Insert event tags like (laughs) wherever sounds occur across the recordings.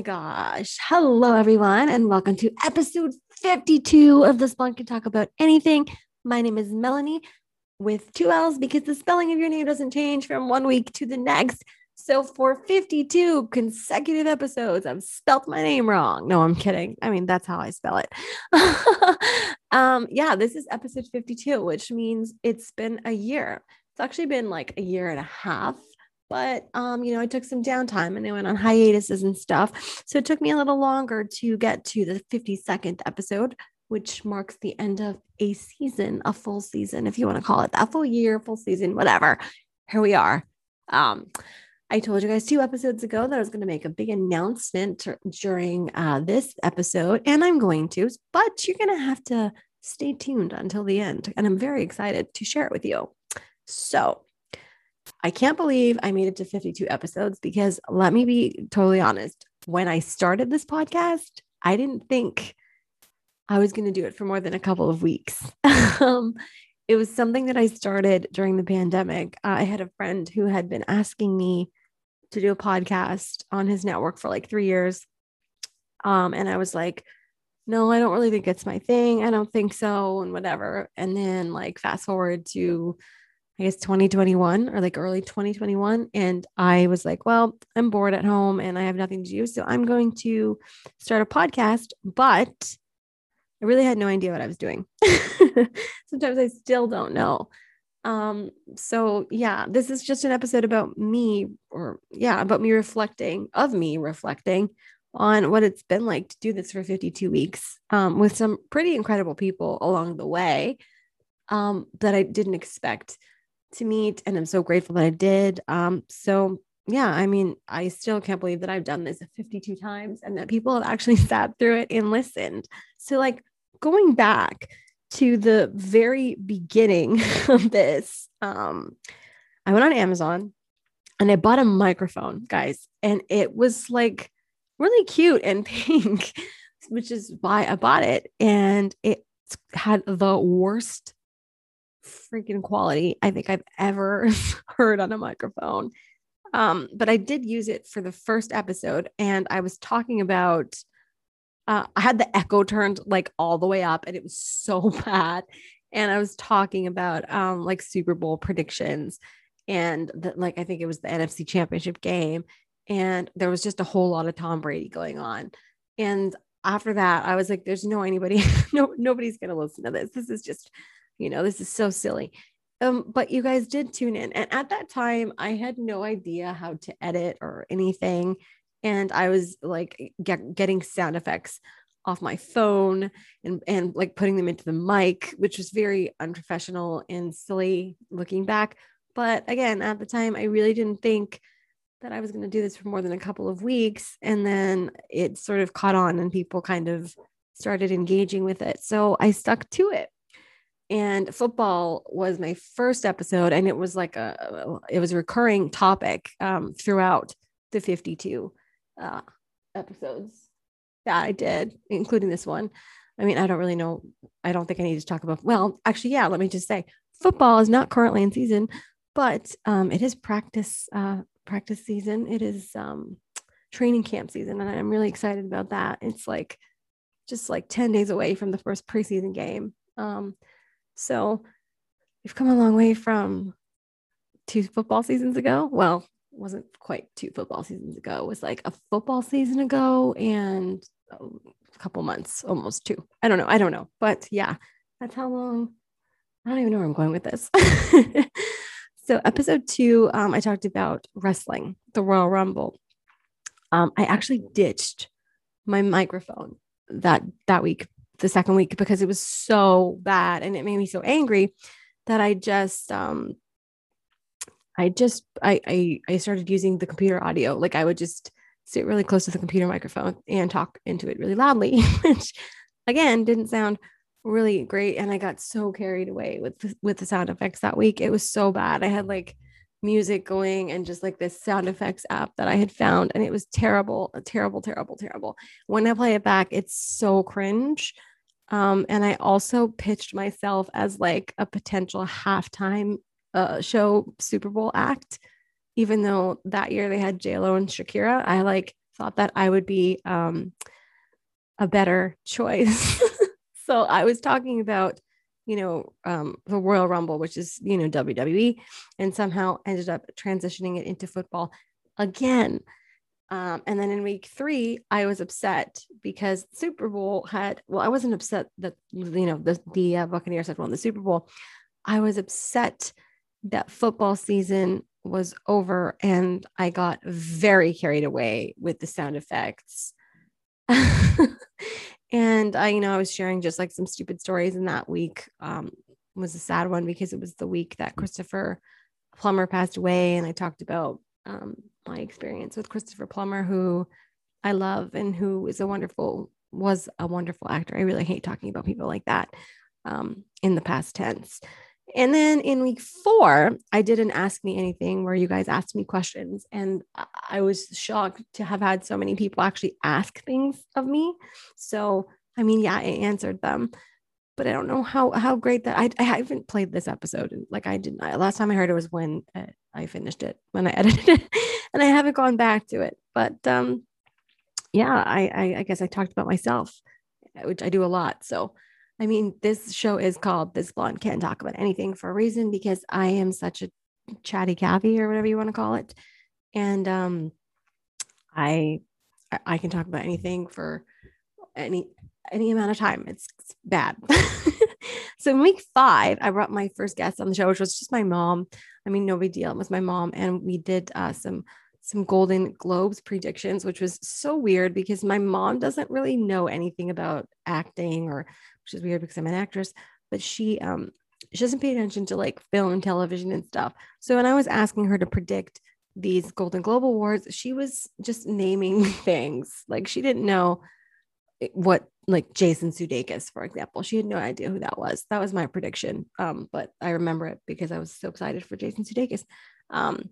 my gosh. Hello, everyone, and welcome to episode 52 of This Blonde Can Talk About Anything. My name is Mellanie with two L's because the spelling of your name doesn't change from one week to the next. So, for 52 consecutive episodes, I've spelt my name wrong. No, I'm kidding. I mean, that's how I spell it. (laughs) um, yeah, this is episode 52, which means it's been a year. It's actually been like a year and a half but um, you know, I took some downtime and I went on hiatuses and stuff. So it took me a little longer to get to the 52nd episode, which marks the end of a season, a full season, if you want to call it that full year, full season, whatever. Here we are. Um, I told you guys two episodes ago that I was going to make a big announcement t- during uh, this episode, and I'm going to, but you're going to have to stay tuned until the end. And I'm very excited to share it with you. So, I can't believe I made it to 52 episodes because let me be totally honest. When I started this podcast, I didn't think I was going to do it for more than a couple of weeks. (laughs) um, it was something that I started during the pandemic. I had a friend who had been asking me to do a podcast on his network for like three years. Um, and I was like, no, I don't really think it's my thing. I don't think so, and whatever. And then, like, fast forward to I guess 2021 or like early 2021. And I was like, well, I'm bored at home and I have nothing to do. So I'm going to start a podcast, but I really had no idea what I was doing. (laughs) Sometimes I still don't know. Um, so yeah, this is just an episode about me, or yeah, about me reflecting, of me reflecting on what it's been like to do this for 52 weeks um, with some pretty incredible people along the way um, that I didn't expect to meet and I'm so grateful that I did. Um, so yeah, I mean, I still can't believe that I've done this 52 times and that people have actually (laughs) sat through it and listened. So like going back to the very beginning (laughs) of this, um, I went on Amazon and I bought a microphone, guys, and it was like really cute and (laughs) pink, which is why I bought it. And it had the worst freaking quality I think I've ever (laughs) heard on a microphone. Um, but I did use it for the first episode, and I was talking about. Uh, I had the echo turned like all the way up, and it was so (laughs) bad. And I was talking about um, like Super Bowl predictions, and that like I think it was the NFC Championship game, and there was just a whole lot of Tom Brady going on. And after that, I was like, "There's no anybody, (laughs) no nobody's gonna listen to this. This is just you know, this is so silly. Um, but you guys did tune in. And at that time, I had no idea how to edit or anything. And I was like get, getting sound effects off my phone and, and like putting them into the mic, which was very unprofessional and silly looking back. But again, at the time, I really didn't think that I was going to do this for more than a couple of weeks. And then it sort of caught on and people kind of started engaging with it. So I stuck to it and football was my first episode and it was like a it was a recurring topic um, throughout the 52 uh, episodes that i did including this one. I mean i don't really know i don't think i need to talk about well actually yeah let me just say football is not currently in season but um, it is practice uh, practice season. It is um, training camp season and i'm really excited about that. It's like just like 10 days away from the first preseason game. Um, so we've come a long way from two football seasons ago. Well, wasn't quite two football seasons ago. It was like a football season ago and a couple months, almost two. I don't know. I don't know. But yeah, that's how long. I don't even know where I'm going with this. (laughs) so, episode two, um, I talked about wrestling, the Royal Rumble. Um, I actually ditched my microphone that that week the second week because it was so bad and it made me so angry that I just um I just I I, I started using the computer audio. Like I would just sit really close to the computer microphone and talk into it really loudly, (laughs) which again didn't sound really great. And I got so carried away with the, with the sound effects that week. It was so bad. I had like music going and just like this sound effects app that I had found, and it was terrible, terrible, terrible, terrible. When I play it back, it's so cringe. Um, and I also pitched myself as like a potential halftime uh, show Super Bowl act, even though that year they had J Lo and Shakira. I like thought that I would be um, a better choice. (laughs) so I was talking about, you know, um, the Royal Rumble, which is, you know, WWE, and somehow ended up transitioning it into football again. Um, and then in week three, I was upset because Super Bowl had, well, I wasn't upset that, you know, the, the uh, Buccaneers had won the Super Bowl. I was upset that football season was over and I got very carried away with the sound effects. (laughs) and I, you know, I was sharing just like some stupid stories in that week um, was a sad one because it was the week that Christopher Plummer passed away. And I talked about um, my experience with Christopher Plummer, who I love and who is a wonderful, was a wonderful actor. I really hate talking about people like that um, in the past tense. And then in week four, I didn't ask me anything where you guys asked me questions. And I was shocked to have had so many people actually ask things of me. So, I mean, yeah, I answered them, but I don't know how, how great that I, I haven't played this episode. Like I didn't, last time I heard it was when uh, I finished it, when I (laughs) edited it and I haven't gone back to it. But um, yeah, I, I, I guess I talked about myself, which I do a lot. So, I mean, this show is called This Blonde Can't Talk About Anything for a reason because I am such a chatty Cathy or whatever you want to call it. And um, I I can talk about anything for any any amount of time. It's, it's bad. (laughs) so in week five, I brought my first guest on the show, which was just my mom. I mean, no big deal. It was my mom, and we did uh, some some Golden Globes predictions, which was so weird because my mom doesn't really know anything about acting or which is weird because I'm an actress, but she um she doesn't pay attention to like film and television and stuff. So when I was asking her to predict these Golden Globe Awards, she was just naming (laughs) things. Like she didn't know what like Jason Sudeikis, for example. She had no idea who that was. That was my prediction. Um, but I remember it because I was so excited for Jason Sudeikis. Um,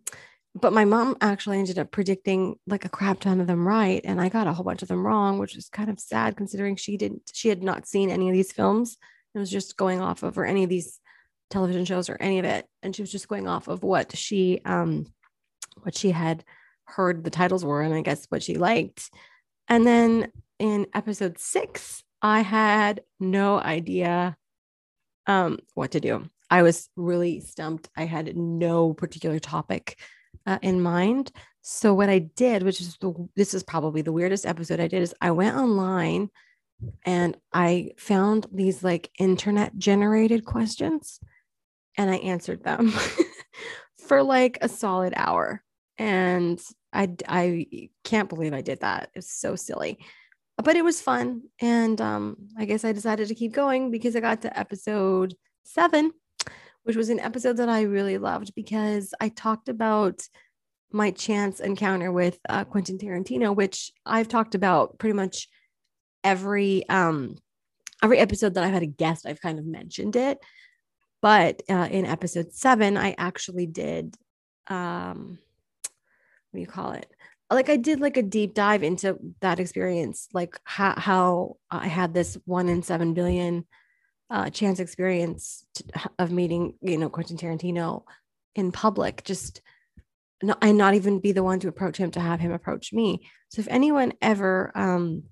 but my mom actually ended up predicting like a crap ton of them right and i got a whole bunch of them wrong which was kind of sad considering she didn't she had not seen any of these films it was just going off of or any of these television shows or any of it and she was just going off of what she um what she had heard the titles were and i guess what she liked and then in episode six i had no idea um what to do i was really stumped i had no particular topic uh, in mind. So what I did, which is the, this is probably the weirdest episode I did, is I went online and I found these like internet generated questions and I answered them (laughs) for like a solid hour. And I I can't believe I did that. It's so silly. But it was fun. And um, I guess I decided to keep going because I got to episode seven which was an episode that I really loved because I talked about my chance encounter with uh, Quentin Tarantino, which I've talked about pretty much every um every episode that I've had a guest. I've kind of mentioned it, but uh, in episode seven, I actually did um what do you call it? Like I did like a deep dive into that experience, like how how I had this one in seven billion uh, chance experience to, of meeting, you know, Quentin Tarantino in public, just not, and not even be the one to approach him to have him approach me. So if anyone ever um,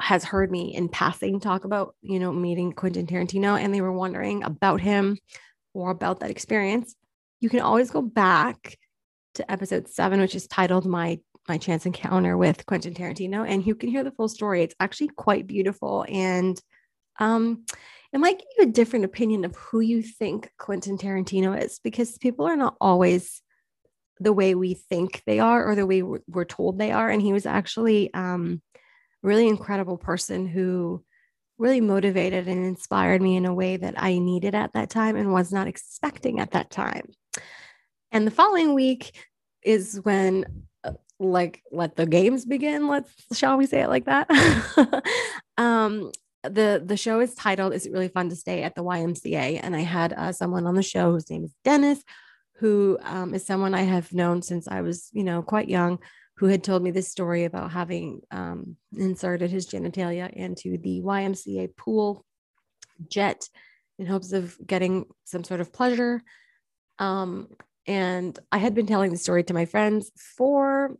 has heard me in passing talk about, you know, meeting Quentin Tarantino and they were wondering about him or about that experience, you can always go back to episode seven, which is titled My My Chance Encounter with Quentin Tarantino, and you can hear the full story. It's actually quite beautiful and um it might give you a different opinion of who you think Quentin Tarantino is because people are not always the way we think they are or the way we're told they are. And he was actually um, really incredible person who really motivated and inspired me in a way that I needed at that time and was not expecting at that time. And the following week is when like let the games begin let's shall we say it like that? (laughs) Um the the show is titled is it really fun to stay at the ymca and i had uh, someone on the show whose name is dennis who um, is someone i have known since i was you know quite young who had told me this story about having um, inserted his genitalia into the ymca pool jet in hopes of getting some sort of pleasure. Um, and i had been telling the story to my friends for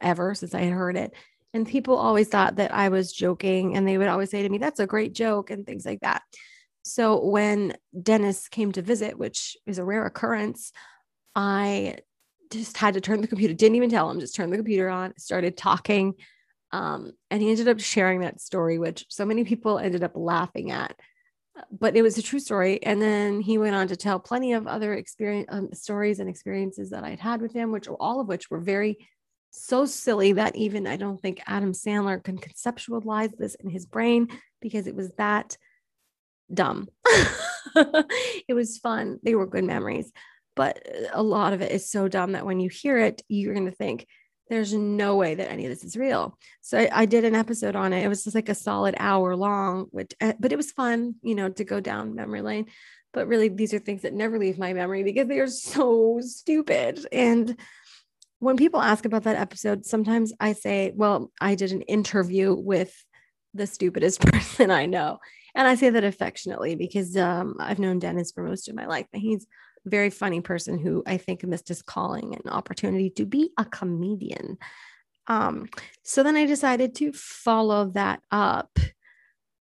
ever since I had heard it. And people always thought that I was joking and they would always say to me, that's a great joke and things like that. So when Dennis came to visit, which is a rare occurrence, I just had to turn the computer, didn't even tell him, just turned the computer on, started talking. Um, and he ended up sharing that story, which so many people ended up laughing at. But it was a true story. And then he went on to tell plenty of other experience um, stories and experiences that I'd had with him, which all of which were very so silly that even I don't think Adam Sandler can conceptualize this in his brain because it was that dumb. (laughs) it was fun. They were good memories but a lot of it is so dumb that when you hear it, you're going to think, there's no way that any of this is real. So I, I, did an episode on it. It was just like a solid hour long, which, eh, but it was fun, you know, to go down memory lane. But really, these are things that never leave my memory because they are so stupid. And when people ask about that episode, sometimes I say, well, I did an interview with the stupidest (laughs) person I know. And I say that affectionately because um, I've known Dennis for most of my life, and he's a very funny person who I think missed his calling and opportunity to be a comedian. Um, so then I decided to follow that up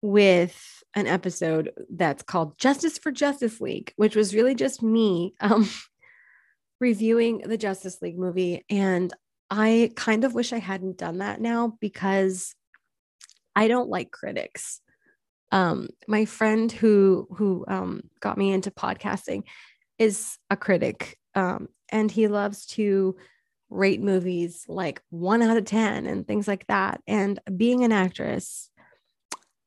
with an episode that's called Justice for Justice League, which was really just me (laughs) um, reviewing the Justice League movie. And I kind of wish I hadn't done that now because I don't like critics. Um, my friend who who um, got me into podcasting, is a critic um, and he loves to rate movies like one out of 10 and things like that. And being an actress,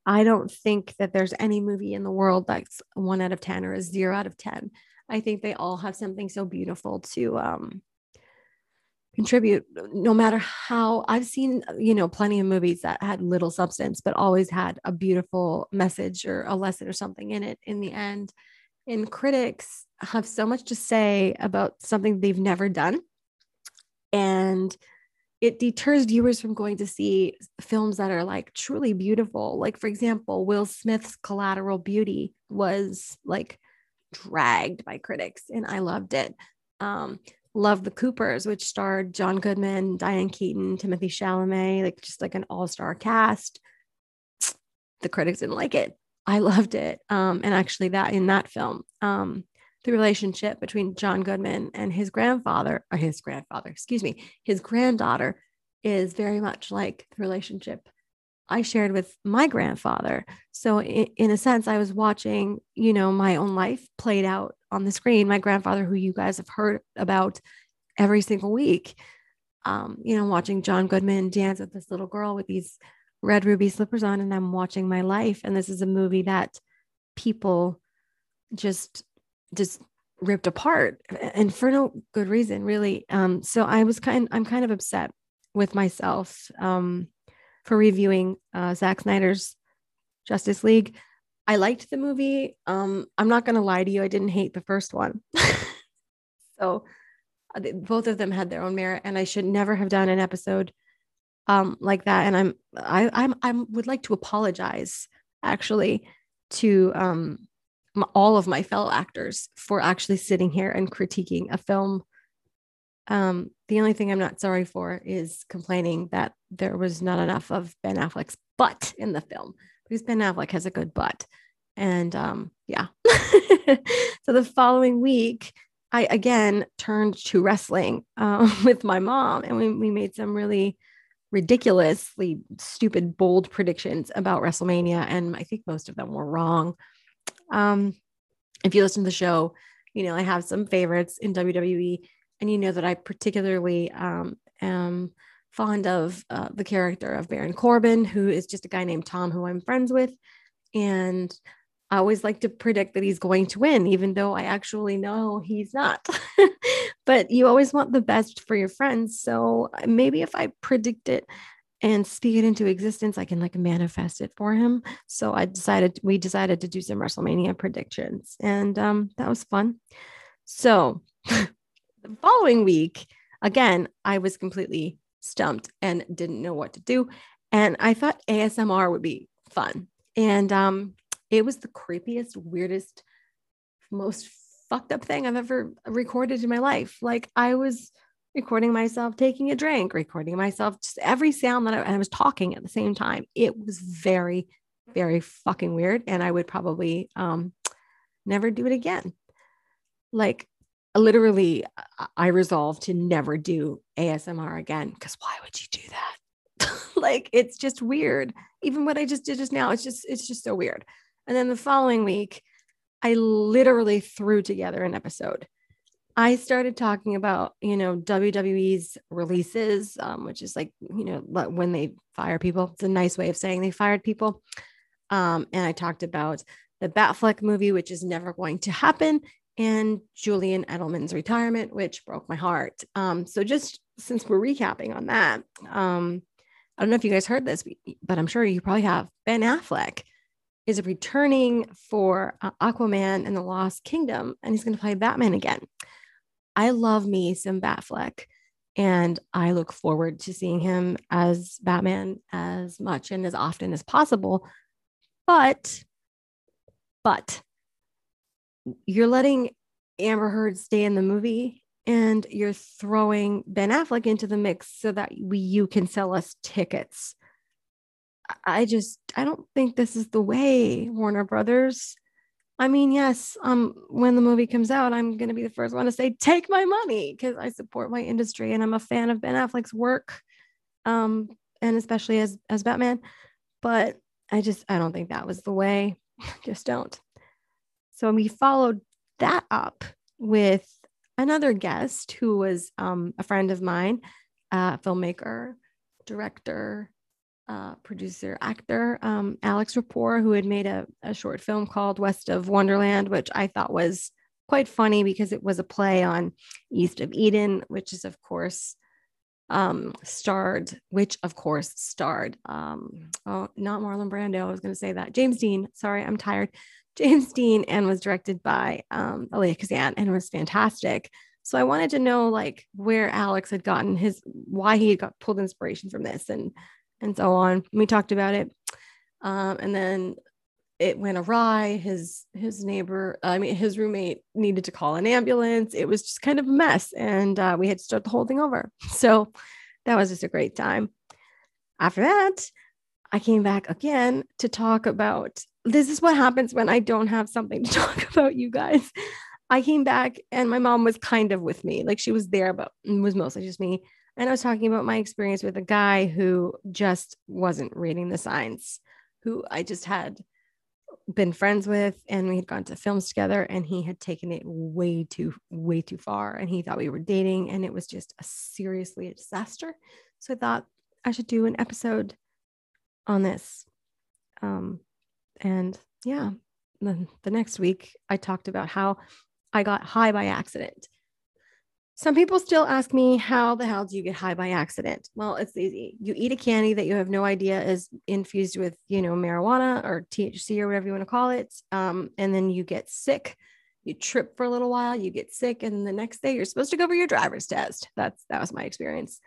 I don't think that there's any movie in the world that's one out of 10 or a zero out of 10. I think they all have something so beautiful to um, contribute, no matter how I've seen, you know, plenty of movies that had little substance, but always had a beautiful message or a lesson or something in it in the end. And critics have so much to say about something they've never done. And it deters viewers from going to see films that are like truly beautiful. Like, for example, Will Smith's Collateral Beauty was like dragged by critics, and I loved it. Um, Love the Coopers, which starred John Goodman, Diane Keaton, Timothée Chalamet, like just like an all star cast. The critics didn't like it. I loved it. Um, and actually, that in that film, um, the relationship between John Goodman and his grandfather, or his grandfather, excuse me, his granddaughter is very much like the relationship I shared with my grandfather. So, in, in, a sense, I was watching, you know, my own life played out on the screen. My grandfather, who you guys have heard about every single week, um, you know, watching John Goodman dance with this little girl with these red ruby slippers on and I'm watching my life. And this is a movie that people just just ripped apart and for no good reason, really. Um, so I was kind I'm kind of upset with myself um, for reviewing uh, Zack Snyder's Justice League. I liked the movie. Um, I'm not gonna lie to you, I didn't hate the first one. (laughs) so uh, both of them had their own merit, and I should never have done an episode um, like that. And I'm I I'm I would like to apologize actually to um, all of my fellow actors for actually sitting here and critiquing a film. Um, the only thing I'm not sorry for is complaining that there was not enough of Ben Affleck's butt in the film because Ben Affleck has a good butt. And um, yeah. (laughs) so the following week, I again turned to wrestling uh, (laughs) with my mom, and we, we made some really ridiculously stupid, bold predictions about WrestleMania. And I think most of them were wrong. Um, if you listen to the show, you know, I have some favorites in WWE, and you know that I particularly um, am fond of uh, the character of Baron Corbin, who is just a guy named Tom who I'm friends with. And I always like to predict that he's going to win, even though I actually know he's not. (laughs) but you always want the best for your friends. So uh, maybe if I predict it and speak it into existence, I can like manifest it for him. So I decided, we decided to do some WrestleMania predictions, and um, that was fun. So (laughs) the following week, again, I was completely stumped and didn't know what to do. And I thought ASMR would be fun. And um, it was the creepiest, weirdest, most fucked up thing I've ever recorded in my life. Like I was recording myself taking a drink, recording myself, just every sound that I, I was talking at the same time. It was very, very fucking weird. And I would probably um, never do it again. Like, literally, I resolved to never do ASMR again because why would you do that? (laughs) like, it's just weird. Even what I just did just now, it's just, it's just so weird. And then the following week, I literally threw together an episode I started talking about, you know, WWE's releases, um, which is like, you know, when they fire people. It's a nice way of saying they fired people. Um, and I talked about the Batfleck movie, which is never going to happen, and Julian Edelman's retirement, which broke my heart. Um, so just since we're recapping on that, um, I don't know if you guys heard this, but I'm sure you probably have. Ben Affleck is returning for uh, Aquaman and the Lost Kingdom, and he's going to play Batman again. I love me some Batfleck. And I look forward to seeing him as Batman as much and as often as possible. But, but you're letting Amber Heard stay in the movie and you're throwing Ben Affleck into the mix so that we you can sell us tickets. I just I don't think this is the way Warner Brothers. I mean, yes, um, when the movie comes out, I'm going to be the first one to say, take my money because I support my industry and I'm a fan of Ben Affleck's work, um, and especially as as Batman. But I just I don't think that was the way. (laughs) just don't. So we followed that up with another guest who was um, a friend of mine, filmmaker, director, uh, producer, actor, um, Alex Rapport, who had made a, a short film called West of Wonderland, which I thought was quite funny because it was a play on East of Eden, which is, of course, um, starred, which of course starred, um, oh, not Marlon Brando. I was going to say that James Dean. Sorry, I'm tired. James Dean and was directed by um, Elia Kazan and was fantastic. So I wanted to know like where Alex had gotten his, why he got pulled inspiration from this and and so on. We talked about it. Um, and then it went awry. His his neighbor, I mean, his roommate needed to call an ambulance. It was just kind of a mess, and uh, we had to start the whole thing over. (laughs) So that was just a great time. After that, I came back again to talk about this is what happens when I don't have something to (laughs) talk about, you guys. I came back and my mom was kind of with me, like she was there, but it was mostly just me. And I was talking about my experience with a guy who just wasn't reading the signs, who I just had been friends with, and we had gone to films together, and he had taken it way too, way too far. And he thought we were dating, and it was just a seriously a disaster. So I thought I should do an episode on this. Um, and yeah, the, the next week I talked about how I got high by accident some people still ask me, how the hell do you get high by accident? Well, it's easy. You eat a candy that you have no idea is infused with, you know, marijuana or THC or whatever you want to call it. Um, and then you get sick. You trip for a little while, you get sick, and the next day you're supposed to go for your driver's test. That's that was my experience.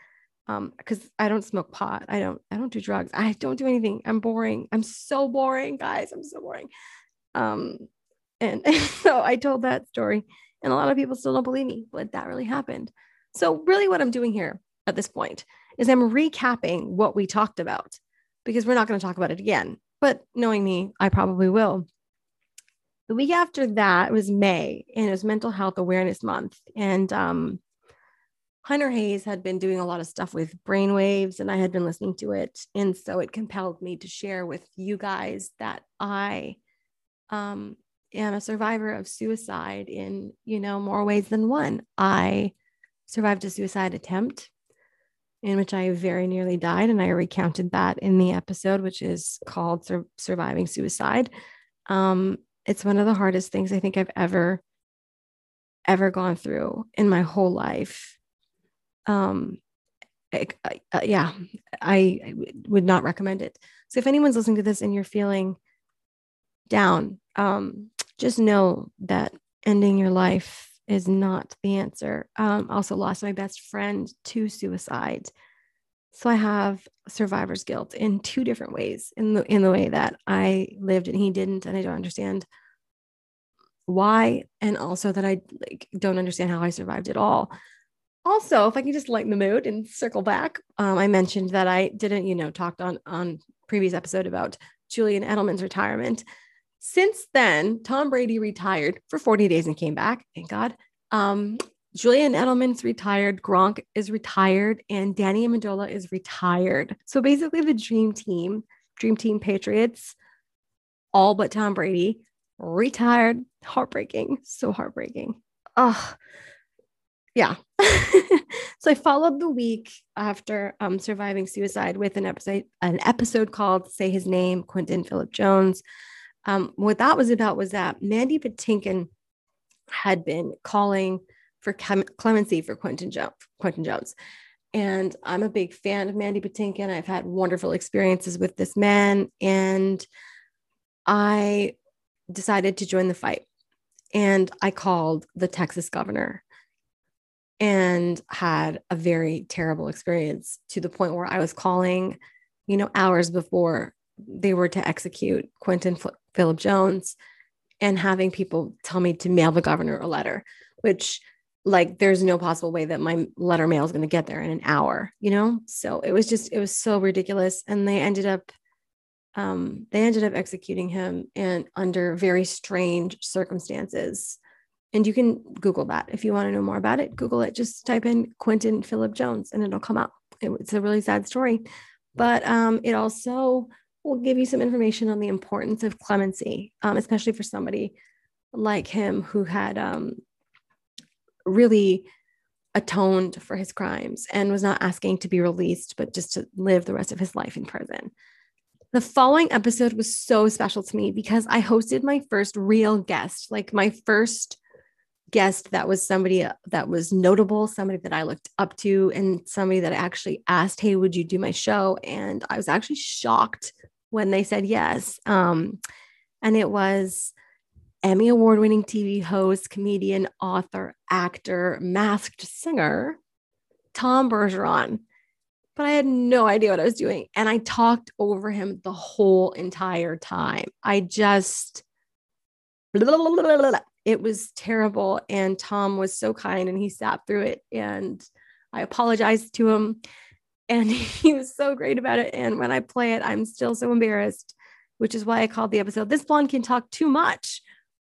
Um, because I don't smoke pot. I don't, I don't do drugs. I don't do anything. I'm boring. I'm so boring, guys. I'm so boring. Um, and, (laughs) so I told that story and a lot of people still don't believe me, but that really happened. So, really, what I'm doing here at this point is I'm recapping what we talked about because we're not going to talk about it again. But knowing me, I probably will. The week after that was May, and it was Mental Health Awareness Month. And um, Hunter Hayes had been doing a lot of stuff with brainwaves, and I had been listening to it. And so it compelled me to share with you guys that I um, am a survivor of suicide in, you know, more ways than one. I survived a suicide attempt in which I very nearly died. And I recounted that in the episode, which is called Sur- Surviving Suicide. Um, it's one of the hardest things I think I've ever, ever gone through in my whole life. Um, I, yeah, I, I would not recommend it. So if anyone's listening to this and you're feeling down, um, just know that ending your life is not the answer. Um, also lost my best friend to suicide. So I have survivor's guilt in two different ways in the in the way that I lived and he didn't, and I don't understand why, and also that I like don't understand how I survived at all. Also, if I can just lighten the mood and circle back, um, I mentioned that I didn't, you know, talked on on previous episode about Julian Edelman's retirement. Since then, Tom Brady retired for 40 days and came back. Thank God. Um, Julian Edelman's retired, Gronk is retired, and Danny Amendola is retired. So basically, the dream team, dream team Patriots, all but Tom Brady, retired. Heartbreaking. So heartbreaking. Oh, yeah. (laughs) so I followed the week after um, surviving suicide with an episode, an episode called "Say His Name." Quintin Philip Jones. Um, what that was about was that Mandy Patinkin had been calling for clemency for Quintin, jo- Quintin Jones. And I'm a big fan of Mandy Patinkin. I've had wonderful experiences with this man. And I decided to join the fight. And I called the Texas governor and had a very terrible experience to the point where I was calling, you know, hours before they were to execute Quintin F- Philip Jones and having people tell me to mail the governor a letter, which like there's no possible way that my letter mail is going to get there in an hour, you know? So it was just, it was so ridiculous. And they ended up, um, they ended up executing him and under very strange circumstances and you can Google that if you want to know more about it. Google it. Just type in Quintin Philip Jones and it'll come up. It, it's a really sad story, but um, it also will give you some information on the importance of clemency, um, especially for somebody like him who had um, really atoned for his crimes and was not asking to be released, but just to live the rest of his life in prison. The following episode was so special to me because I hosted my first real guest, like my first guest that was somebody uh, that was notable, somebody that I looked up to, and somebody that I actually asked, Hey, would you do my show? And I was actually shocked when they said yes. Um, and it was Emmy award winning TV host, comedian, author, actor, masked singer, Tom Bergeron. But I had no idea what I was doing. And I talked over him the whole entire time. I just, it was terrible. And Tom was so kind and he sat through it. And I apologized to him. And (laughs) he was so great about it. And when I play it, I'm still so embarrassed, which is why I called the episode This Blonde Can Talk Too Much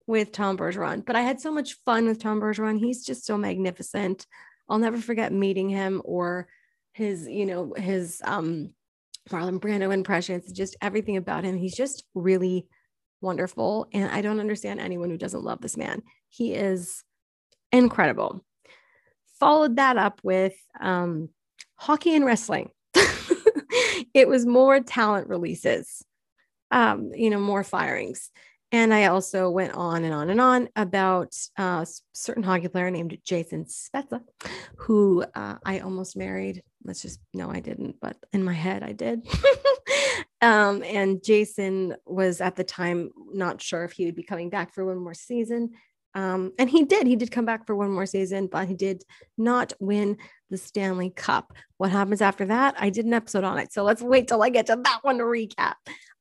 with Tom Bergeron. But I had so much fun with Tom Bergeron. He's just so magnificent. I'll never forget meeting him or his, you know, his um Marlon Brando impressions, just everything about him. He's just really wonderful. And I don't understand anyone who doesn't love this man. He is incredible. Followed that up with um, hockey and wrestling. (laughs) it was more talent releases, um, you know, more firings. And I also went on and on and on about a certain hockey player named Jason Spezza, who uh, I almost married. Let's just, no, I didn't, but in my head I did. (laughs) um, and Jason was at the time not sure if he would be coming back for one more season. Um, and he did. He did come back for one more season, but he did not win the Stanley Cup. What happens after that? I did an episode on it. So let's wait till I get to that one to recap.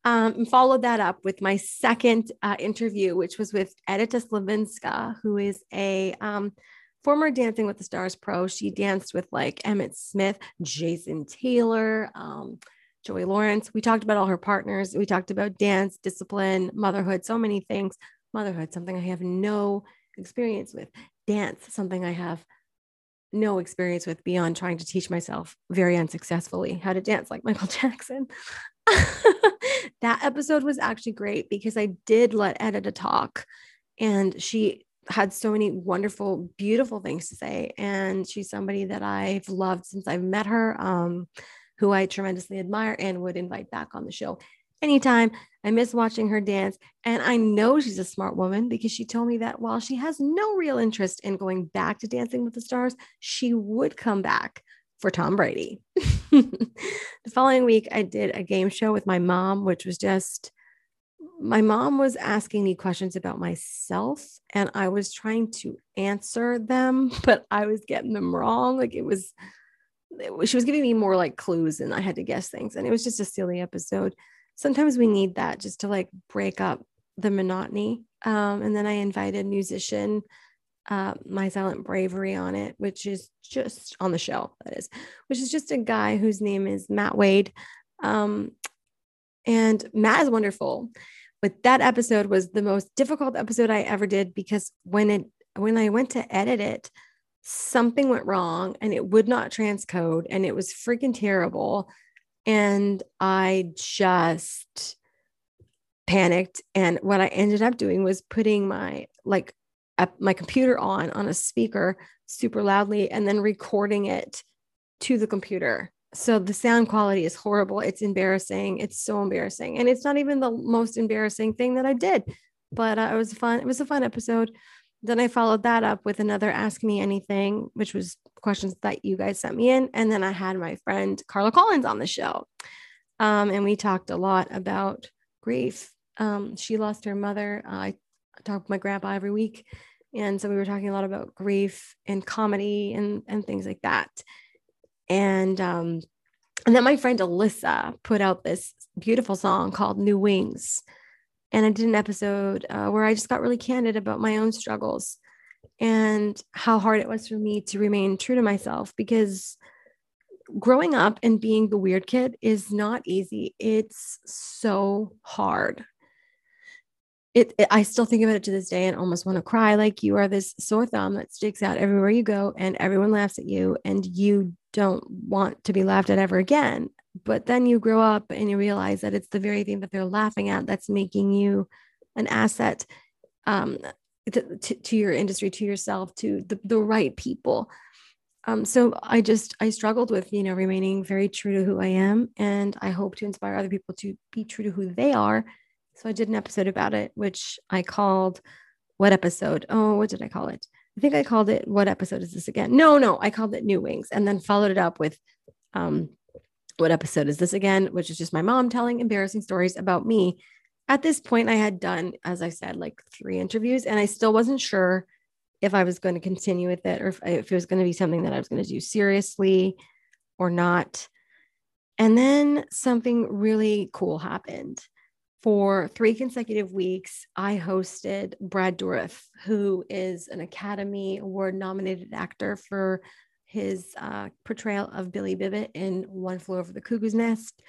Um, and followed that up with my second uh, interview, which was with Edyta Sliwinska, who is a um, former Dancing with the Stars pro. She danced with like Emmitt Smith, Jason Taylor, um, Joey Lawrence. We talked about all her partners. We talked about dance, discipline, motherhood, so many things. Motherhood, something I have no experience with. Dance, something I have no experience with beyond trying to teach myself very unsuccessfully how to dance like Michael (laughs) Jackson. (laughs) that episode was actually great because I did let Edyta talk and she had so many wonderful, beautiful things to say. And she's somebody that I've loved since I've met her, um, who I tremendously admire and would invite back on the show anytime. I miss watching her dance. And I know she's a smart woman because she told me that while she has no real interest in going back to Dancing with the Stars, she would come back for Tom Brady. (laughs) the following week, I did a game show with my mom, which was just my mom was asking me questions about myself and I was trying to answer them, (laughs) but I was getting them wrong. Like it was, she was giving me more like clues and I had to guess things. And it was just a silly episode. Sometimes we need that just to like break up the monotony. Um, and then I invited musician uh, My Silent Bravery on it, which is just on the show, that is, which is just a guy whose name is Matt Wade. Um, and Matt is wonderful. But that episode was the most difficult episode I ever did because when it when I went to edit it, something went wrong and it would not transcode and it was freaking terrible. And I just panicked. And what I ended up doing was putting my like my computer on on a speaker super loudly and then recording it to the computer. So the sound quality is horrible. It's embarrassing. It's so embarrassing. And it's not even the most embarrassing thing that I did, but uh, it was fun. It was a fun episode. Then I followed that up with another Ask Me Anything, which was questions that you guys sent me in. And then I had my friend Carla Collins on the show. Um, and we talked a lot about grief. Um, she lost her mother. Uh, I talk with my grandpa every week. And so we were talking a lot about grief and comedy and, and things like that. And um, and then my friend Alyssa put out this beautiful song called New Wings. And I did an episode uh, where I just got really candid about my own struggles and how hard it was for me to remain true to myself because growing up and being the weird kid is not easy. It's so hard it, it, I still think about it to this day and almost want to cry. Like you are this sore thumb that sticks out everywhere you go, and everyone laughs at you, and you don't want to be laughed at ever again. But then you grow up and you realize that it's the very thing that they're laughing at that's making you an asset um, to, to, to, your industry, to yourself, to the, the right people. Um, so I just I struggled with you know remaining very true to who I am, and I hope to inspire other people to be true to who they are so I did an episode about it, which I called what episode? Oh, what did I call it? I think I called it what episode is this again? No, no, I called it New Wings and then followed it up with um what episode is this again? Which is just my mom telling embarrassing stories about me. At this point, I had done, as I said, like three interviews, and I still wasn't sure if I was going to continue with it or if, if it was going to be something that I was going to do seriously or not. And then something really cool happened for three consecutive weeks, I hosted Brad Dourif, who is an Academy Award nominated actor for his uh, portrayal of Billy Bibbit in One Flew Over the Cuckoo's Nest.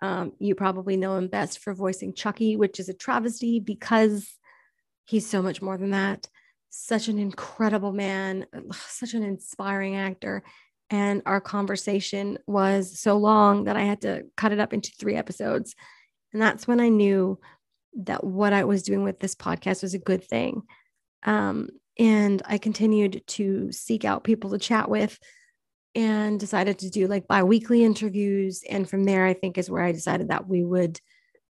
Um, you probably know him best for voicing Chucky, which is a travesty because he's so much more than that. Such an incredible man, such an inspiring actor. And our conversation was so long that I had to cut it up into three episodes and that's when I knew that what I was doing with this podcast was a good thing. Um, and I continued to seek out people to chat with and decided to do like bi weekly interviews. And from there, I think is where I decided that we would,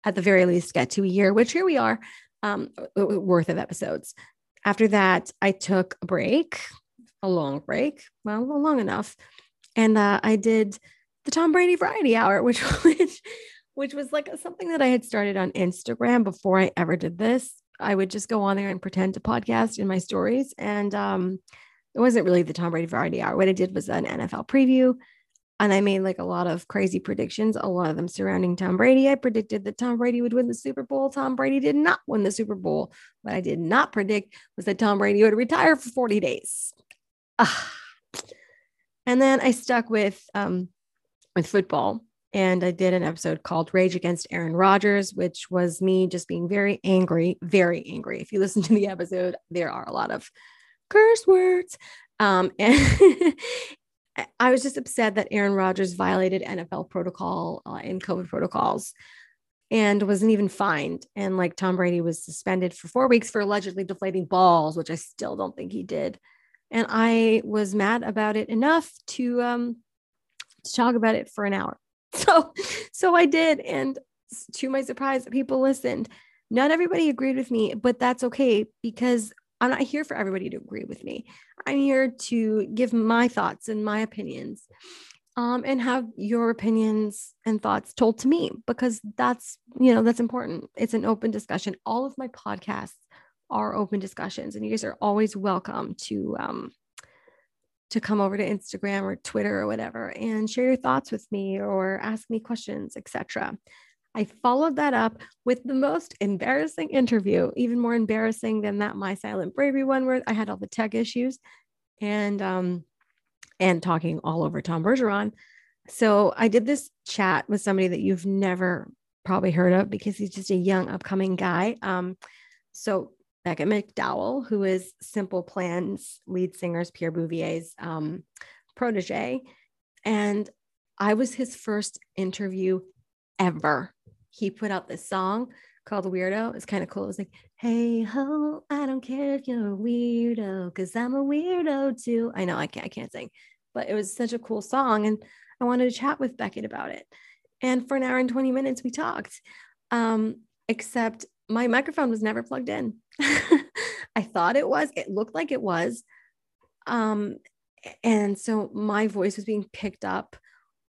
at the very least, get to a year, which here we are, um, worth of episodes. After that, I took a break, a long break, well, long enough. And uh, I did the Tom Brady Variety Hour, (laughs) which, which which was like something that I had started on Instagram before I ever did this. I would just go on there and pretend to podcast in my stories. And um, it wasn't really the Tom Brady Variety Hour. What I did was an NFL preview. And I made like a lot of crazy predictions, a lot of them surrounding Tom Brady. I predicted that Tom Brady would win the Super Bowl. Tom Brady did not win the Super Bowl. What I did not predict was that Tom Brady would retire for 40 days. Ah. And then I stuck with um, with football and I did an episode called Rage Against Aaron Rodgers, which was me just being very angry, very angry. If you listen to the episode, there are a lot of curse words. Um, (laughs) and I was just upset that Aaron Rodgers violated NFL protocol uh, and COVID protocols and wasn't even fined. And like Tom Brady was suspended for four weeks for allegedly deflating balls, which I still don't think he did. And I was mad about it enough to um, to talk about it for an hour. (laughs) So, so I did. And to my surprise, people listened. Not everybody agreed with me, but that's okay because I'm not here for everybody to agree with me. I'm here to give my thoughts and my opinions um, and have your opinions and thoughts told to me because that's, you know, that's important. It's an open discussion. All of my podcasts are open discussions and you guys are always welcome to um, to come over to Instagram or Twitter or whatever and share your thoughts with me or ask me questions, etc. I followed that up with the most embarrassing interview, even more embarrassing than that My Silent Bravery one where I had all the tech issues and um and talking all over Tom Bergeron. So I did this chat with somebody that you've never probably heard of because he's just a young upcoming guy. Um, so Beckett McDowell, who is Simple Plan's lead singer's Pierre Bouvier's um, protege. And I was his first interview ever. He put out this song called Weirdo. It's kind of cool. It's like, hey ho, I don't care if you're a weirdo, because I'm a weirdo too. I know I can't I can't sing, but it was such a cool song. And I wanted to chat with Beckett about it. And for an hour and 20 minutes, we talked. Um, except my microphone was never plugged in. (laughs) I thought it was, it looked like it was. Um, and so my voice was being picked up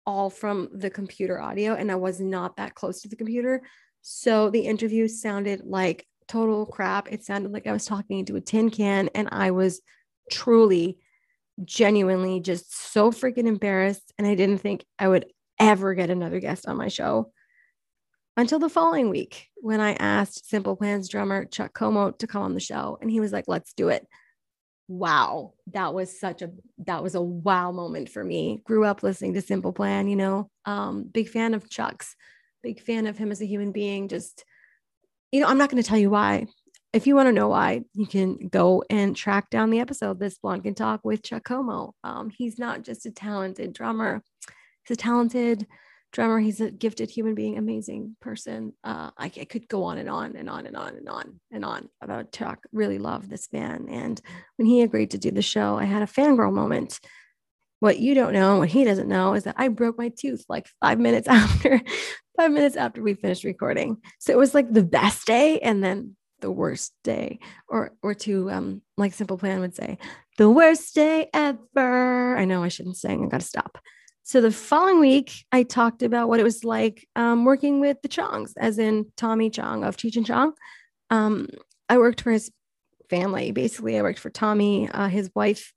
all from the computer audio, and I was not that close to the computer. So the interview sounded like total crap. It sounded like I was talking into a tin can, and I was truly, genuinely just so freaking embarrassed. And I didn't think I would ever get another guest on my show until the following week when I asked Simple Plans drummer Chuck Comeau to come on the show. And he was like, let's do it. Wow. That was such a that was a wow moment for me. Grew up listening to Simple Plan, you know. Um, big fan of Chuck's, big fan of him as a human being. Just, you know, I'm not going to tell you why. If you want to know why, you can go and track down the episode, This Blonde Can Talk with Chuck Comeau. Um, he's not just a talented drummer, he's a talented drummer. He's a gifted human being, amazing person. Uh, I, I, could go on and on and on and on and on and on about Chuck. Really love this man. And when he agreed to do the show, I had a fangirl moment. What you don't know, what he doesn't know, is that I broke my tooth like five minutes (laughs) after, five minutes after we finished recording. So it was like the best day and then the worst day, or or to um like Simple Plan would say, the worst day ever. I know I shouldn't sing. I got to stop. So the following week, I talked about what it was like um, working with the Chongs, as in Tommy Chong of Cheech and Chong. Um, I worked for his family. Basically, I worked for Tommy, uh, his wife,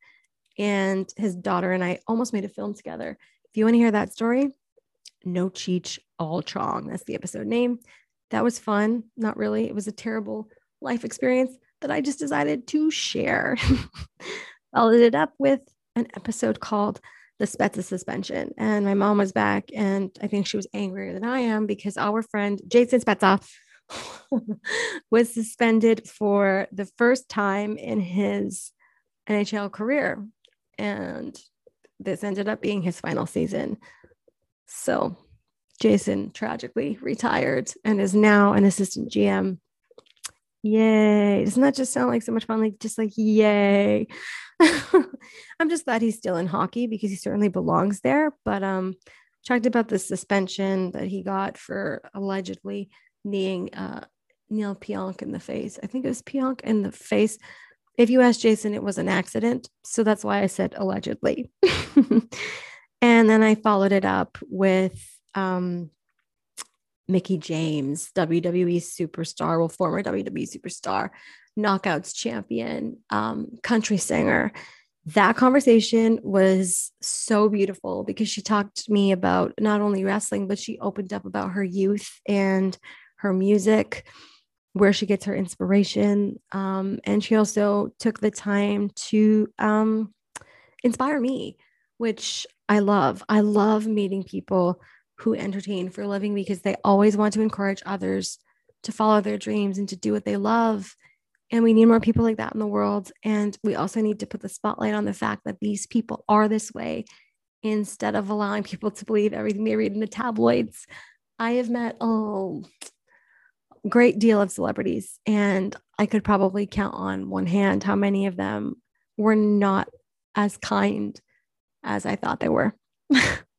and his daughter, and I almost made a film together. If you want to hear that story, No Cheech, All Chong. That's the episode name. That was fun. Not really. It was a terrible life experience that I just decided to share. (laughs) Followed it up with an episode called the Spezza suspension. And my mom was back, and I think she was angrier than I am because our friend Jason Spezza (laughs) was suspended for the first time in his NHL career. And this ended up being his final season. So Jason tragically retired and is now an assistant GM. Yay. Doesn't that just sound like so much fun? Like, just like, yay. I'm just glad he's still in hockey because he certainly belongs there. But um, talked about the suspension that he got for allegedly kneeing uh, Neal Pionk in the face. I think it was Pionk in the face. If you ask Jason, it was an accident. So that's why I said allegedly. (laughs) and then I followed it up with um, Mickie James, WWE superstar, well, former WWE superstar, knockouts champion, um, country singer. That conversation was so beautiful because she talked to me about not only wrestling, but she opened up about her youth and her music, where she gets her inspiration. Um, and she also took the time to um, inspire me, which I love. I love meeting people who entertain for a living because they always want to encourage others to follow their dreams and to do what they love. And we need more people like that in the world. And we also need to put the spotlight on the fact that these people are this way instead of allowing people to believe everything they read in the tabloids. I have met a great deal of celebrities, and I could probably count on one hand how many of them were not as kind as I thought they were. (laughs)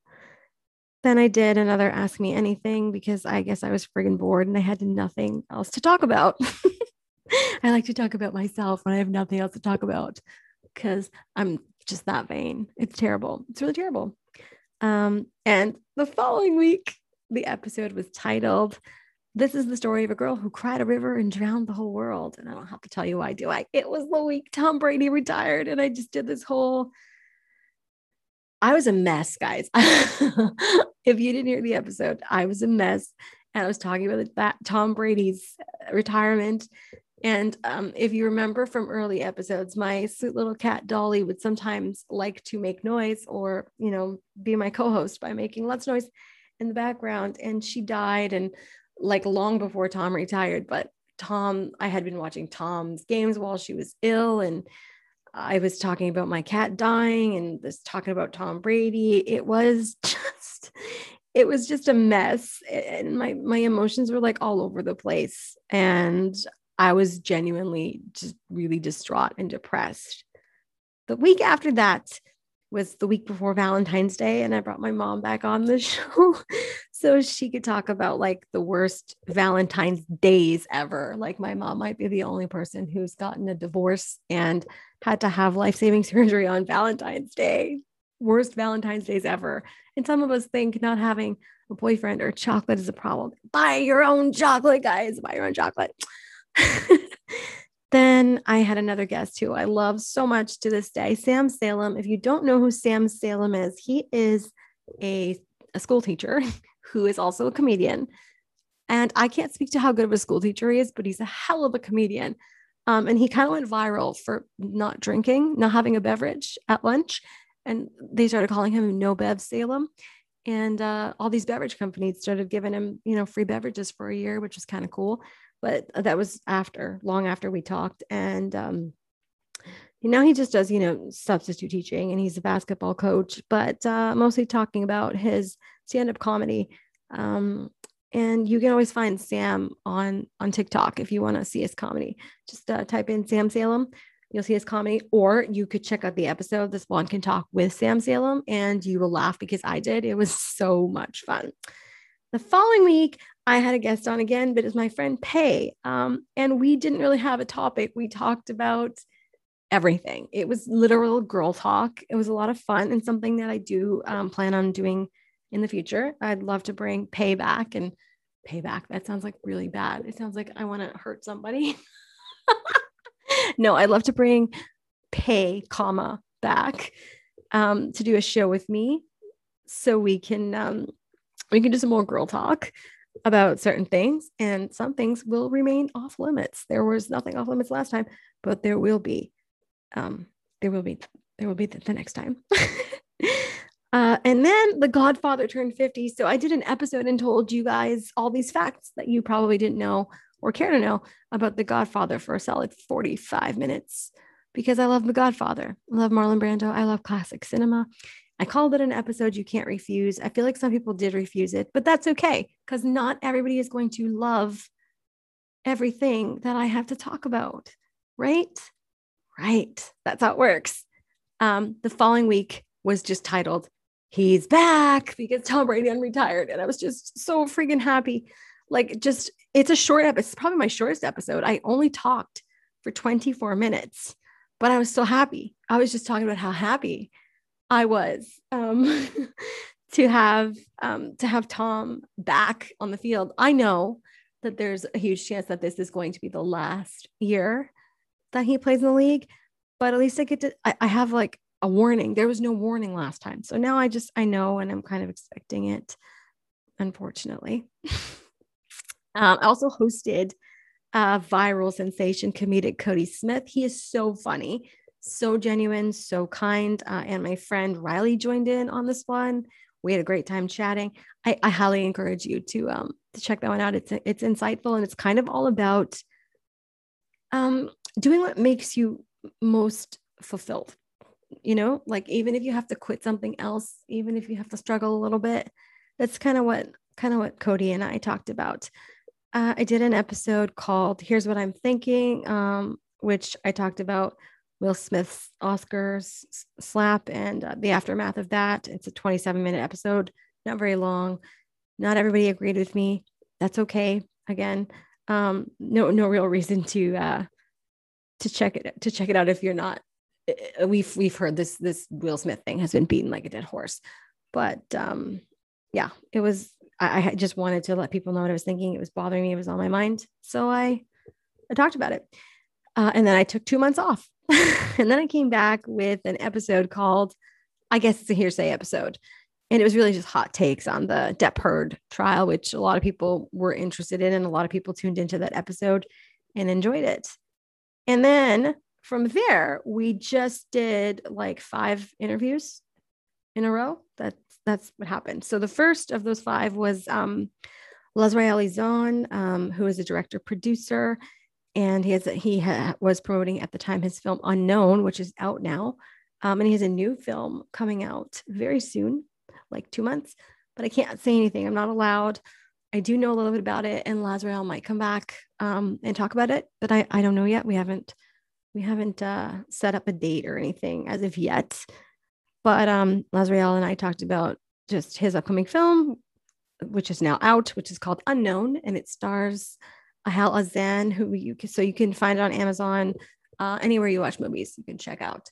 then I did another Ask Me Anything because I guess I was friggin' bored and I had nothing else to talk about. (laughs) I like to talk about myself when I have nothing else to talk about because I'm just that vain. It's terrible. It's really terrible. Um, and the following week, the episode was titled, This is the story of a girl who cried a river and drowned the whole world. And I don't have to tell you why, do I? It was the week Tom Brady retired. And I just did this whole I was a mess, guys. (laughs) if you didn't hear the episode, I was a mess. and I was talking about that Tom Brady's retirement. And um, if you remember from early episodes, my sweet little cat Dolly would sometimes like to make noise or, you know, be my co host by making lots of noise in the background. And she died and like long before Tom retired. But Tom, I had been watching Tom's games while she was ill. And I was talking about my cat dying and this talking about Tom Brady. It was (laughs) just, it was just a mess. And my my emotions were like all over the place. And I was genuinely just really distraught and depressed. The week after that was the week before Valentine's Day, and I brought my mom back on the (laughs) show so she could talk about like the worst Valentine's days ever. Like, my mom might be the only person who's gotten a divorce and had to have life saving (laughs) surgery on Valentine's Day. Worst Valentine's days ever. And some of us think not having a boyfriend or chocolate is a problem. Buy your own chocolate, guys. Buy your own chocolate. (laughs) then I had another guest who I love so much to this day, Sam Salem. If you don't know who Sam Salem is, he is a, a school teacher (laughs) who is also a comedian. And I can't speak to how good of a school teacher he is, but he's a hell of a comedian. Um, and he kind of went viral for not drinking, not having a beverage at lunch. And they started calling him No Bev Salem. And uh, all these beverage companies started giving him, you know, free beverages for a year, which is kind of cool but that was after long after we talked and um now he just does you know substitute teaching and he's a basketball coach but uh, mostly talking about his stand-up comedy um, and you can always find sam on on tiktok if you want to see his comedy. Just uh, type in sam salem you'll see his comedy or you could check out the episode this blonde can talk with sam salem and you will laugh because i did. It was so much fun. The following week I had a guest on again, but it's my friend Pay. Um, and we didn't really have a topic. We talked about everything. It was literal girl talk. It was a lot of fun and something that I do um, plan on doing in the future. I'd love to bring Pay back and payback. That sounds like really bad. It sounds like I want to hurt somebody. (laughs) no, I'd love to bring Pay, comma back um, to do a show with me, so we can um, we can do some more girl talk about certain things, and some things will remain off limits. There was nothing off limits last time, but there will be. Um, there will be. There will be the, the next time. (laughs) uh, and then The Godfather turned 50. So I did an episode and told you guys all these facts that you probably didn't know or care to know about The Godfather for a solid 45 minutes because I love The Godfather. I love Marlon Brando. I love classic cinema. I called it an episode you can't refuse. I feel like some people did refuse it, but that's okay because not everybody is going to love everything that I have to talk about, right? Right. That's how it works. Um, the following week was just titled, He's Back because Tom Brady unretired. And I was just so freaking happy. Like, just it's a short episode. It's probably my shortest episode. I only talked for 24 minutes, but I was so happy. I was just talking about how happy I was um, (laughs) to have um, to have Tom back on the field. I know that there's a huge chance that this is going to be the last year that he plays in the league, but at least I get to. I, I have like a warning. There was no warning last time, so now I just I know, and I'm kind of expecting it. Unfortunately, (laughs) um, I also hosted viral sensation comedic Cody Smith. He is so funny so genuine, so kind. Uh, and my friend Riley joined in on this one. We had a great time chatting. I, I highly encourage you to um, to check that one out. It's it's insightful and it's kind of all about um, doing what makes you most fulfilled. You know, like even if you have to quit something else, even if you have to struggle a little bit, that's kind of what kind of what Cody and I talked about. Uh, I did an episode called "Here's What I'm Thinking," um, which I talked about Will Smith's Oscars slap and uh, the aftermath of that. It's a 27 minute episode, not very long. Not everybody agreed with me. That's okay. Again, um, no no real reason to uh, to check it to check it out if you're not. Uh, we've we've heard this this Will Smith thing has been beaten like a dead horse, but um, yeah, it was. I, I just wanted to let people know what I was thinking. It was bothering me. It was on my mind, so I I talked about it. Uh, and then I took two months off. (laughs) and then I came back with an episode called, I guess it's a hearsay episode. and it was really just hot takes on the Depp Heard trial, which a lot of people were interested in, and a lot of people tuned into that episode and enjoyed it. And then from there, we just did like five interviews in a row. That's that's what happened. So the first of those five was um, Izon, um, who is a director producer, and he has he ha- was promoting at the time his film Unknown, which is out now, um, and he has a new film coming out very soon like two months, but I can't say anything. I'm not allowed. I do know a little bit about it, and Lasriel might come back um, and talk about it, but I, I don't know yet. We haven't we haven't uh, set up a date or anything as of yet. But um, and I talked about just his upcoming film, which is now out, which is called Unknown, and it stars Ahel Azan, who you can, so you can find it on Amazon, uh, anywhere you watch movies, you can check out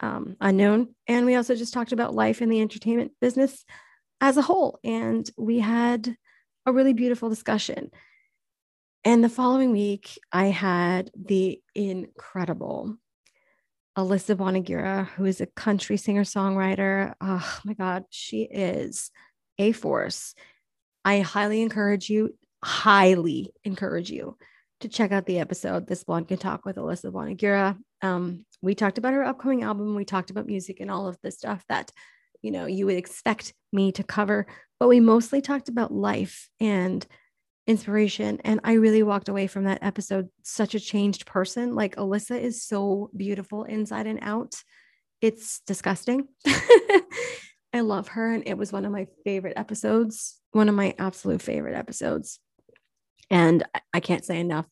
um, unknown. And we also just talked about life in the entertainment business as a whole. And we had a really beautiful discussion. And the following week, I had the incredible Alyssa Bonagura, who is a country singer songwriter. Oh my God, she is a force. I highly encourage you, highly encourage you to check out the episode This Blonde Can Talk with Alyssa Bonagura. Um, we talked about her upcoming album. We talked about music and all of the stuff that, you know, you would expect me to cover, but we mostly talked about life and inspiration. And I really walked away from that episode such a changed person. Like Alyssa is so beautiful inside and out. It's disgusting. (laughs) I love her. And it was one of my favorite episodes, one of my absolute favorite episodes. And I can't say enough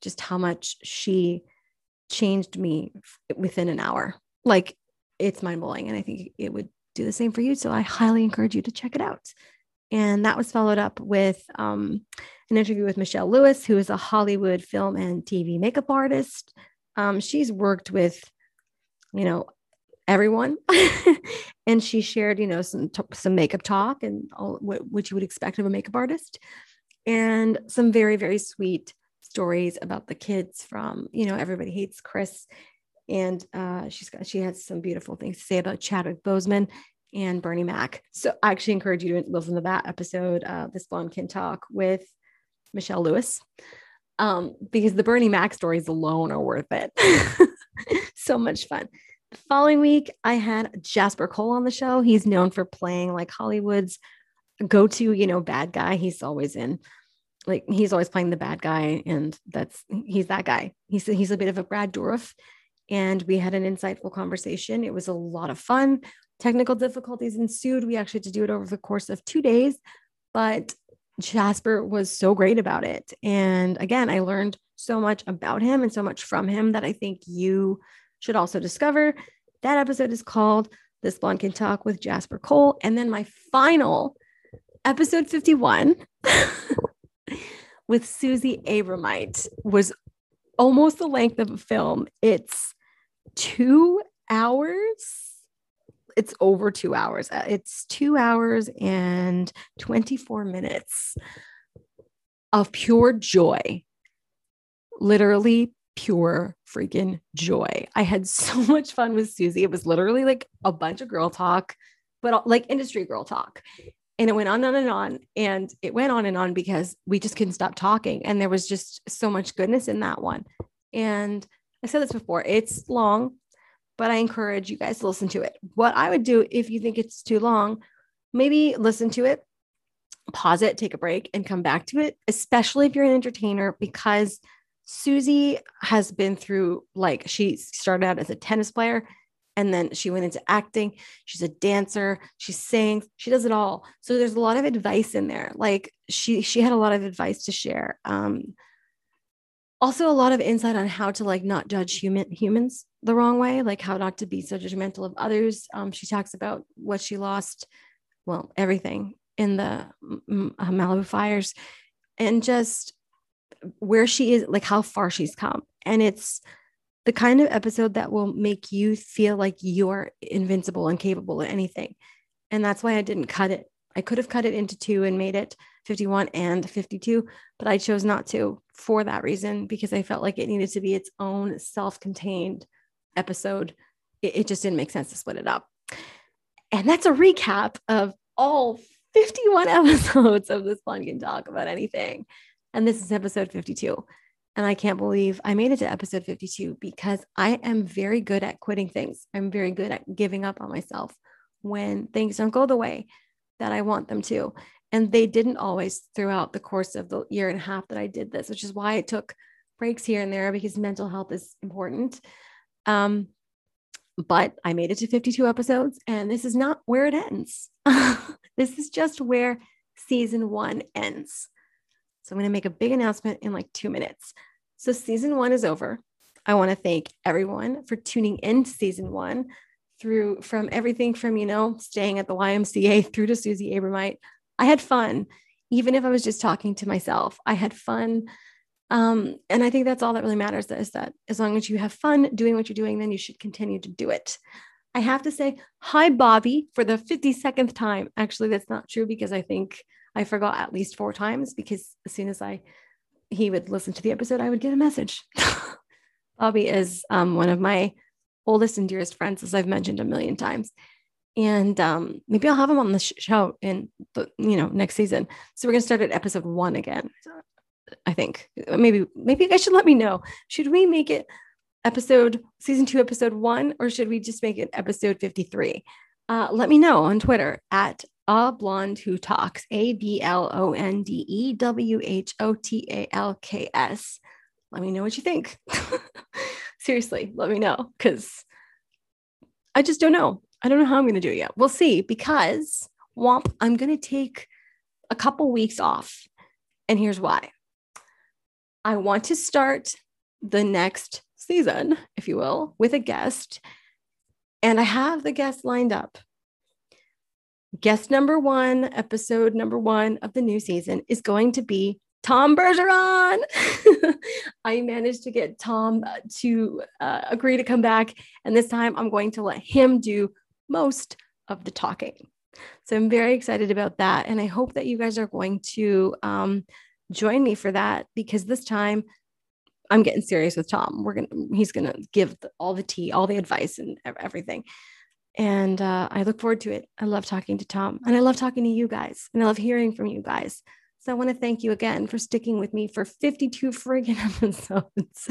just how much she changed me within an hour. Like it's mind blowing. And I think it would do the same for you. So I highly encourage you to check it out. And that was followed up with um, an interview with Michelle Lewis, who is a Hollywood film and TV makeup artist. Um, she's worked with, you know, everyone, (laughs) and she shared, you know, some some makeup talk and all, what, what you would expect of a makeup artist, and some very very sweet stories about the kids from you know everybody hates chris. And uh, she's got she has some beautiful things to say about chadwick boseman and bernie mac. So i actually encourage you to listen to that episode uh, this blonde can talk with michelle lewis um, because the bernie mac stories alone are worth it. (laughs) So much fun. The following week i had jasper cole on the show. He's known for playing like hollywood's go-to you know bad guy. He's always in like he's always playing the bad guy and that's he's that guy. He's he's a bit of a brad dourif and we had an insightful conversation. It was a lot of fun. Technical difficulties ensued. We actually had to do it over the course of two days but jasper was so great about it. And again i learned so much about him and so much from him that i think you should also discover. That episode is called this blonde can talk with jasper cole. And then my final episode 51 (laughs) with Susie Abromeit was almost the length of a film. It's two hours. It's over two hours. Uh, it's two hours and 24 minutes of pure joy. Literally pure freaking joy. I had (laughs) so much fun with Susie. It was literally like a bunch of girl talk, but like industry girl talk and it went on and on and on. And it went on and on because we just couldn't stop talking. And there was just so much goodness in that one. And i said this before it's long but i encourage you guys to listen to it. What i would do if you think it's too long maybe listen to it pause it take a break and come back to it especially if you're an entertainer because susie has been through like she started out as a tennis player and then she went into acting. She's a dancer. She sings. She does it all. So there's a lot of advice in there. Like she she had a lot of advice to share. Um also a lot of insight on how to like not judge human humans the wrong way like how not to be so judgmental of others. Um she talks about what she lost well everything in the uh, malibu fires and just where she is like how far she's come. And it's the kind of episode that will make you feel like you're invincible and capable of anything. And that's why I didn't cut it. I could have cut it into two and made it 51 and 52, but I chose not to for that reason because I felt like it needed to be its own self contained episode. It, it just didn't make sense to split it up. And that's a recap of all 51 (laughs) episodes of This Blonde can talk about anything. And this is episode 52. And I can't believe I made it to episode 52 because I am very good at quitting things. I'm very good at giving up on myself when things don't go the way that I want them to. And they didn't always throughout the course of the year and a half that I did this, which is why I took breaks here and there because mental health is important. Um, but I made it to 52 episodes, and this is not where it ends. (laughs) this is just where season one ends. So I'm going to make a big announcement in like two minutes. So season one is over. I want to thank everyone for tuning in to season one through from everything from, you know, staying at the YMCA through to Susie Abromeit. I had fun, even if I was just talking to myself. I had fun um, and I think that's all that really matters is that as long as you have fun doing what you're doing, then you should continue to do it. I have to say hi, Bobby, for the 52nd time. Actually, that's not true because I think I forgot at least four times because as soon as I he would listen to the episode, I would get a message. (laughs) Bobby is um, one of my oldest and dearest friends, as I've mentioned a million times. And um, maybe I'll have him on the show in the you know next season. So we're gonna start at episode one again. I think maybe maybe you guys should let me know. Should we make it episode season two, episode one, or should we just make it episode 53? Uh, let me know on Twitter at a blonde who talks, A B L O N D E W H O T A L K S. Let me know what you think. (laughs) Seriously, let me know because I just don't know. I don't know how I'm going to do it yet. We'll see because womp, I'm going to take a couple weeks off. And here's why I want to start the next season, if you will, with a guest. And I have the guest lined up. Guest number one, episode number one of the new season is going to be Tom Bergeron. (laughs) I managed to get Tom uh, to uh, agree to come back. And this time I'm going to let him do most of the talking. So I'm very excited about that. And I hope that you guys are going to um, join me for that because this time I'm getting serious with Tom. We're gonna he's gonna give all the tea, all the advice, and everything. And uh, I look forward to it. I love talking to Tom, and I love talking to you guys, and I love hearing from you guys. So I want to thank you again for sticking with me for 52 friggin' (laughs) episodes.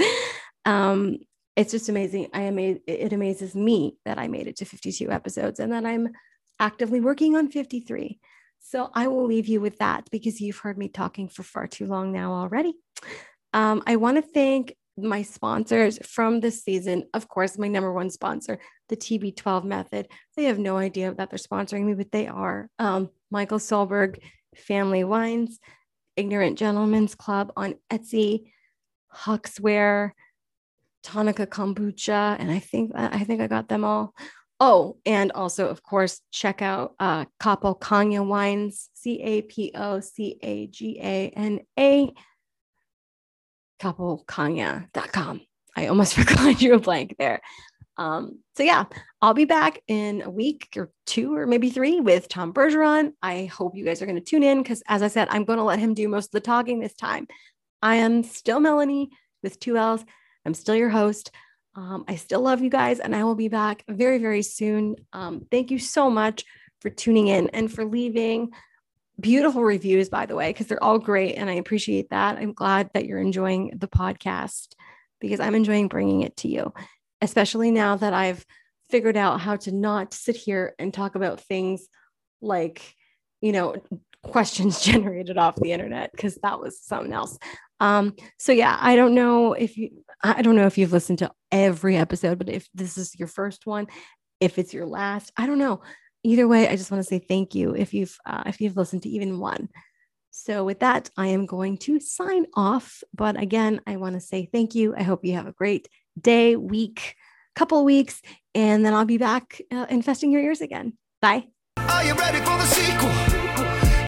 um, it's just amazing. I am it amazes me that I made it to 52 episodes, and that I'm actively working on 53. So I will leave you with that because you've heard me talking for far too long now already. Um, I want to thank my sponsors from this season. Of course, my number one sponsor, the TB12 method. They have no idea that they're sponsoring me, but they are. Um, Michael Solberg, Family Wines, Ignorant Gentlemen's Club on Etsy, Huxware, Tonica Kombucha, and I think I think I got them all. Oh, and also, of course, check out uh, Capo Cagna Wines, C A P O C A G A N A, capocagna.com. I almost (laughs) forgot you a blank there. Um, so, yeah, I'll be back in a week or two or maybe three with Tom Bergeron. I hope you guys are going to tune in because, as I said, I'm going to let him do most of the talking this time. I am still Mellanie with two L's. I'm still your host. Um, I still love you guys, and I will be back very, very soon. Um, thank you so much for tuning in and for leaving beautiful reviews, by the way, because they're all great. And I appreciate that. I'm glad that you're enjoying the podcast because I'm enjoying bringing it to you, especially now that I've figured out how to not sit here and talk about things like, you know, questions (laughs) generated off the internet, because that was something else. Um, so yeah, I don't know if you I don't know if you've listened to every episode, but if this is your first one, if it's your last, I don't know. Either way, I just want to say thank you if you've uh, if you've listened to even one. So with that, I am going to sign off. But again, I want to say thank you. I hope you have a great day, week, couple weeks, and then I'll be back uh, infesting your ears again. Bye.